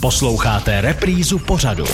Posloucháte reprízu pořadu.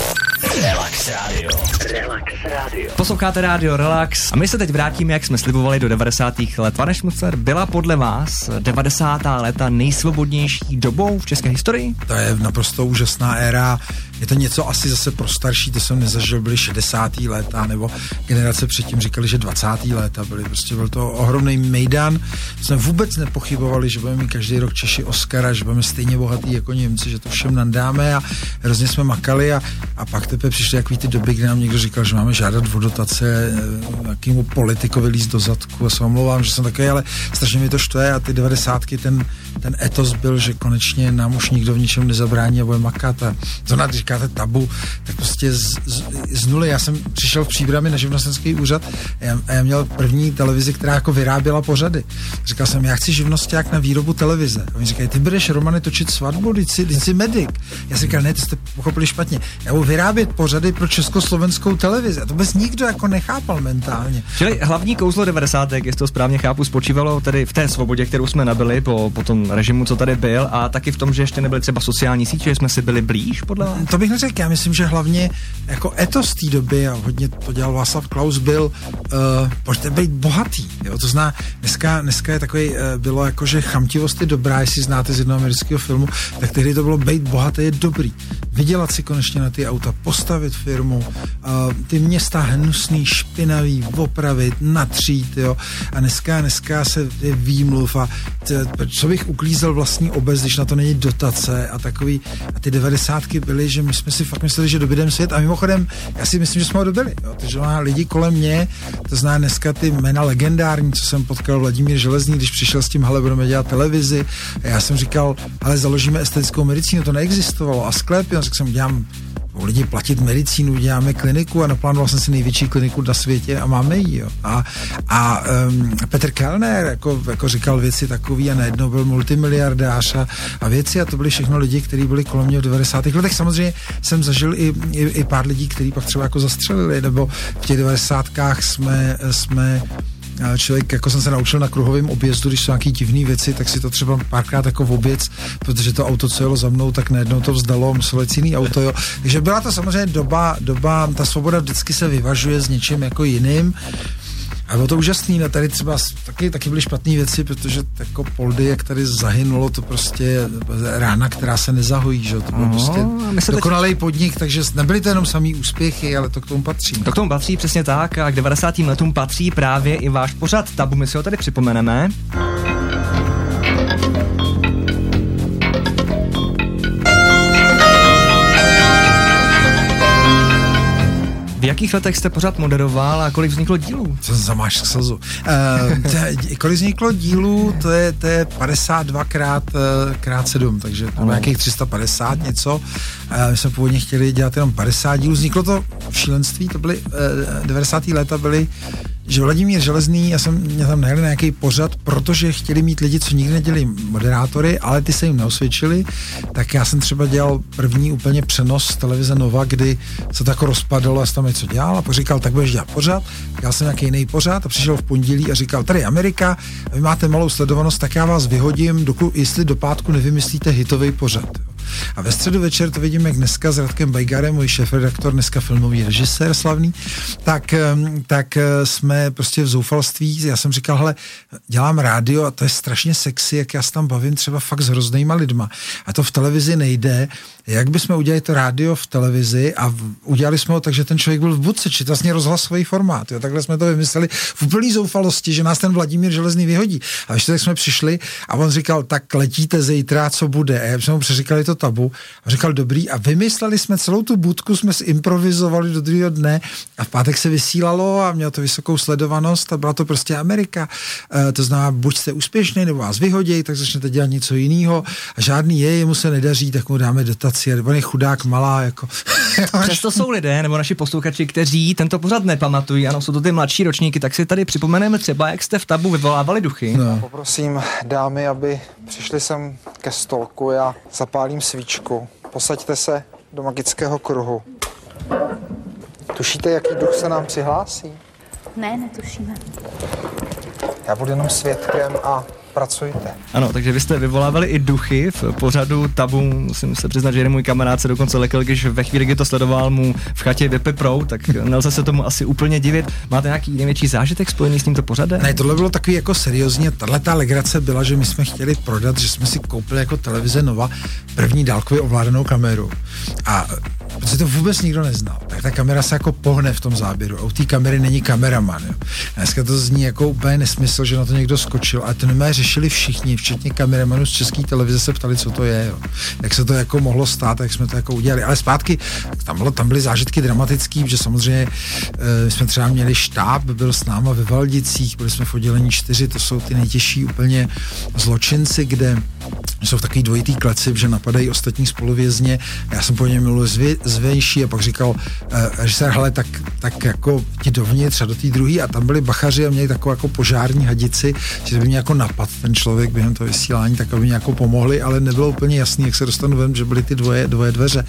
Relax Radio. Relax Radio. Posloucháte Radio Relax a my se teď vrátíme, jak jsme slibovali do 90. let. Pane Šmucer, byla podle vás 90. léta nejsvobodnější dobou v české historii? To je naprosto úžasná éra. Je to něco asi zase pro starší, to jsem nezažil, byly 60. léta, nebo generace předtím říkali, že 20. léta byly. Prostě byl to ohromný mejdan. Jsme vůbec nepochybovali, že budeme mít každý rok Češi Oscara, že budeme stejně bohatý jako Němci, že to všem nandáme a hrozně jsme makali a, a pak teprve přišly takový ty doby, kdy nám někdo říkal, že máme žádat o dotace nějakému politikovi líst do zadku a se omlouvám, že jsem takový, ale strašně mi to štve a ty devadesátky, ten, ten etos byl, že konečně nám už nikdo v ničem nezabrání a bude makat a to nás říkáte tabu, tak prostě z, z, z nuly, já jsem přišel v příbrami na živnostenský úřad a já, a já měl první televizi, která jako vyráběla pořady. Říkal jsem, já chci živnosták na výrobu televize. A oni říkají, ty budeš Romany točit svatbu, ty jsi, jsi medic. Já si říkal, ne, to jste pochopili špatně. Já budu vyrábět pořady pro československou televizi. A to bez nikdo jako nechápal mentálně. Čili hlavní kouzlo 90. jestli to správně chápu, spočívalo tedy v té svobodě, kterou jsme nabili po, po tom režimu, co tady byl, a taky v tom, že ještě nebyly třeba sociální sítě, že jsme si byli blíž, podle vás? To bych neřekl, já myslím, že hlavně jako etos té doby, a hodně to dělal Václav Klaus, byl, uh, pojďte být bohatý. Jo? To zná, dneska, dneska je takový, uh, bylo jako, že chamtivost je dobrá, jestli znáte z jednoho amerického filmu, tak tehdy to bylo být bohatý je dobrý. Vydělat si konečně na ty auta, postavit firmu, uh, ty města hnusný, špinavý, opravit, natřít, jo. A dneska, dneska se je výmluv a t, co bych uklízel vlastní obec, když na to není dotace a takový, a ty devadesátky byly, že my jsme si fakt mysleli, že dobydem svět a mimochodem, já si myslím, že jsme ho dobili, jo. Takže má lidi kolem mě, to zná dneska ty jména legendární, co jsem potkal Vladimír Železný, když přišel s tím, hele, budeme dělat televizi. A já jsem říkal, ale založíme estetickou medicínu, to neexistovalo. A sklep, já jsem, dělám lidi platit medicínu, děláme kliniku a naplánoval jsem si největší kliniku na světě a máme ji. Jo. A, a um, Petr Kellner jako, jako říkal věci takový a najednou byl multimiliardář a, a věci a to byly všechno lidi, kteří byli kolem mě v 90. letech. Samozřejmě jsem zažil i, i, i pár lidí, kteří pak třeba jako zastřelili, nebo v těch 90. jsme, jsme člověk, jako jsem se naučil na kruhovém objezdu, když jsou nějaký divné věci, tak si to třeba párkrát jako v oběc, protože to auto, co jelo za mnou, tak najednou to vzdalo, muselo jít jiný auto, jo. Takže byla to samozřejmě doba, doba, ta svoboda vždycky se vyvažuje s něčím jako jiným. A bylo to úžasný, no tady třeba taky, taky byly špatné věci, protože jako Poldy, jak tady zahynulo, to prostě rána, která se nezahojí, že to byl no, prostě dokonalý teď... podnik, takže nebyly to jenom samý úspěchy, ale to k tomu patří. To k tomu patří přesně tak a k 90. letům patří právě i váš pořad Tabu, my si ho tady připomeneme. V jakých letech jste pořád moderoval a kolik vzniklo dílů? Co za máš slzu. Uh, kolik vzniklo dílů, to je, to je 52 krát, uh, krát 7, takže to nějakých 350 něco. Uh, my jsme původně chtěli dělat jenom 50 dílů. Vzniklo to v šílenství, to byly uh, 90. léta byly že Vladimír Železný, já jsem mě tam najeli na nějaký pořad, protože chtěli mít lidi, co nikdy nedělali moderátory, ale ty se jim neosvědčili, tak já jsem třeba dělal první úplně přenos televize Nova, kdy se to jako rozpadalo a tam něco dělal a pak říkal, tak budeš dělat pořad, já jsem nějaký jiný pořad a přišel v pondělí a říkal, tady Amerika, vy máte malou sledovanost, tak já vás vyhodím, dokud, jestli do pátku nevymyslíte hitový pořad. A ve středu večer to vidím, jak dneska s Radkem Bajgarem, můj šéf-redaktor, dneska filmový režisér slavný, tak, tak eh, jsme prostě v zoufalství. Já jsem říkal, hele, dělám rádio a to je strašně sexy, jak já se tam bavím třeba fakt s hroznýma lidma. A to v televizi nejde. Jak bychom udělali to rádio v televizi a udělali jsme ho tak, že ten člověk byl v budce, či vlastně rozhlasový formát. Jo. Takhle jsme to vymysleli v úplný zoufalosti, že nás ten Vladimír Železný vyhodí. A ještě tak jsme přišli a on říkal, tak letíte zítra, co bude. A já jsme mu přeříkali to tabu a říkal, dobrý, a vymysleli jsme celou tu budku, jsme improvizovali do druhého dne a v pátek se vysílalo a mělo to vysokou sledovanost a byla to prostě Amerika. E, to znamená, buď jste úspěšný, nebo vás vyhodí, tak začnete dělat něco jiného a žádný je, jemu se nedaří, tak mu dáme dotaci a on je chudák malá. Jako. Přesto jsou lidé, nebo naši posluchači, kteří tento pořad nepamatují, ano, jsou to ty mladší ročníky, tak si tady připomeneme třeba, jak jste v tabu vyvolávali duchy. No. Poprosím dámy, aby přišli sem ke stolku, já zapálím svíčku. Posaďte se do magického kruhu. Tušíte, jaký duch se nám přihlásí? Ne, netušíme. Já budu jenom svědkem a pracujte. Ano, takže vy jste vyvolávali i duchy v pořadu tabu. Musím se přiznat, že jeden můj kamarád se dokonce lekl, když ve chvíli, kdy to sledoval mu v chatě Vypy Pro, tak nelze se tomu asi úplně divit. Máte nějaký největší zážitek spojený s tímto pořadem? Ne, tohle bylo takový jako seriózně. Tahle ta legrace byla, že my jsme chtěli prodat, že jsme si koupili jako televize Nova první dálkově ovládanou kameru. A protože to vůbec nikdo neznal, tak ta kamera se jako pohne v tom záběru a u té kamery není kameraman. Jo. Dneska to zní jako úplně nesmysl, že na to někdo skočil, a to nemá řešili všichni, včetně kameramanů z české televize se ptali, co to je, jo. jak se to jako mohlo stát, jak jsme to jako udělali. Ale zpátky, tam, bylo, tam byly zážitky dramatický, že samozřejmě e, jsme třeba měli štáb, byl s náma ve Valdicích, byli jsme v oddělení čtyři, to jsou ty nejtěžší úplně zločinci, kde jsou v takový dvojitý kleci, že napadají ostatní spoluvězně. Já jsem po něm mluvil zvě, a pak říkal, uh, režisér, hele, tak, tak jako ti dovnitř a do té druhé a tam byli bachaři a měli takovou jako požární hadici, že by mě jako napad ten člověk během toho vysílání, tak aby mě jako pomohli, ale nebylo úplně jasný, jak se dostanu ven, že byly ty dvoje, dvoje dveře.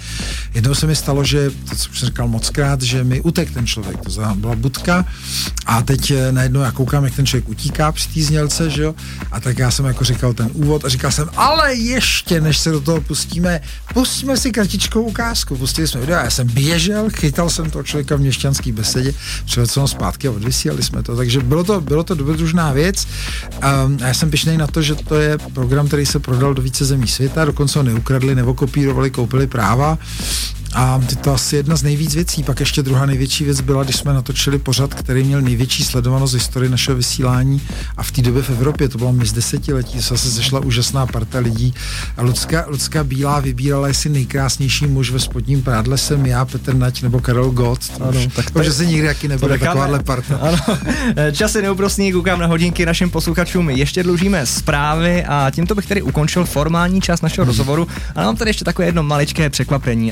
Jednou se mi stalo, že, to co jsem říkal moc krát, že mi utek ten člověk, to byla budka a teď eh, najednou já koukám, jak ten člověk utíká při té znělce, že jo, a tak já jsem jako říkal ten úvod a říkal jsem, ale ještě než se do toho pustíme, pustíme si kratičkou ukázku, pustili jsme video, já jsem běžel, chytal jsem toho člověka v měšťanský besedě, přivedl jsem ho zpátky a odvysílali jsme to, takže bylo to, bylo to dobrodružná věc. Um, a já jsem pišnej na to, že to je program, který se prodal do více zemí světa, dokonce ho neukradli, nebo kopírovali, koupili práva a to asi jedna z nejvíc věcí. Pak ještě druhá největší věc byla, když jsme natočili pořad, který měl největší sledovanost v historii našeho vysílání a v té době v Evropě, to bylo mis desetiletí, se se zešla úžasná parta lidí a Lucka, Lucka Bílá vybírala, jestli nejkrásnější muž ve spodním prádle jsem já, Petr Nať nebo Karel Gott. Ano, tak to, že se nikdy jaký nebude takováhle parta. Ano. Čas je neúprostný, koukám na hodinky našim posluchačům. Ještě dlužíme zprávy a tímto bych tedy ukončil formální část našeho rozhovoru, ale mám tady ještě takové jedno maličké překvapení.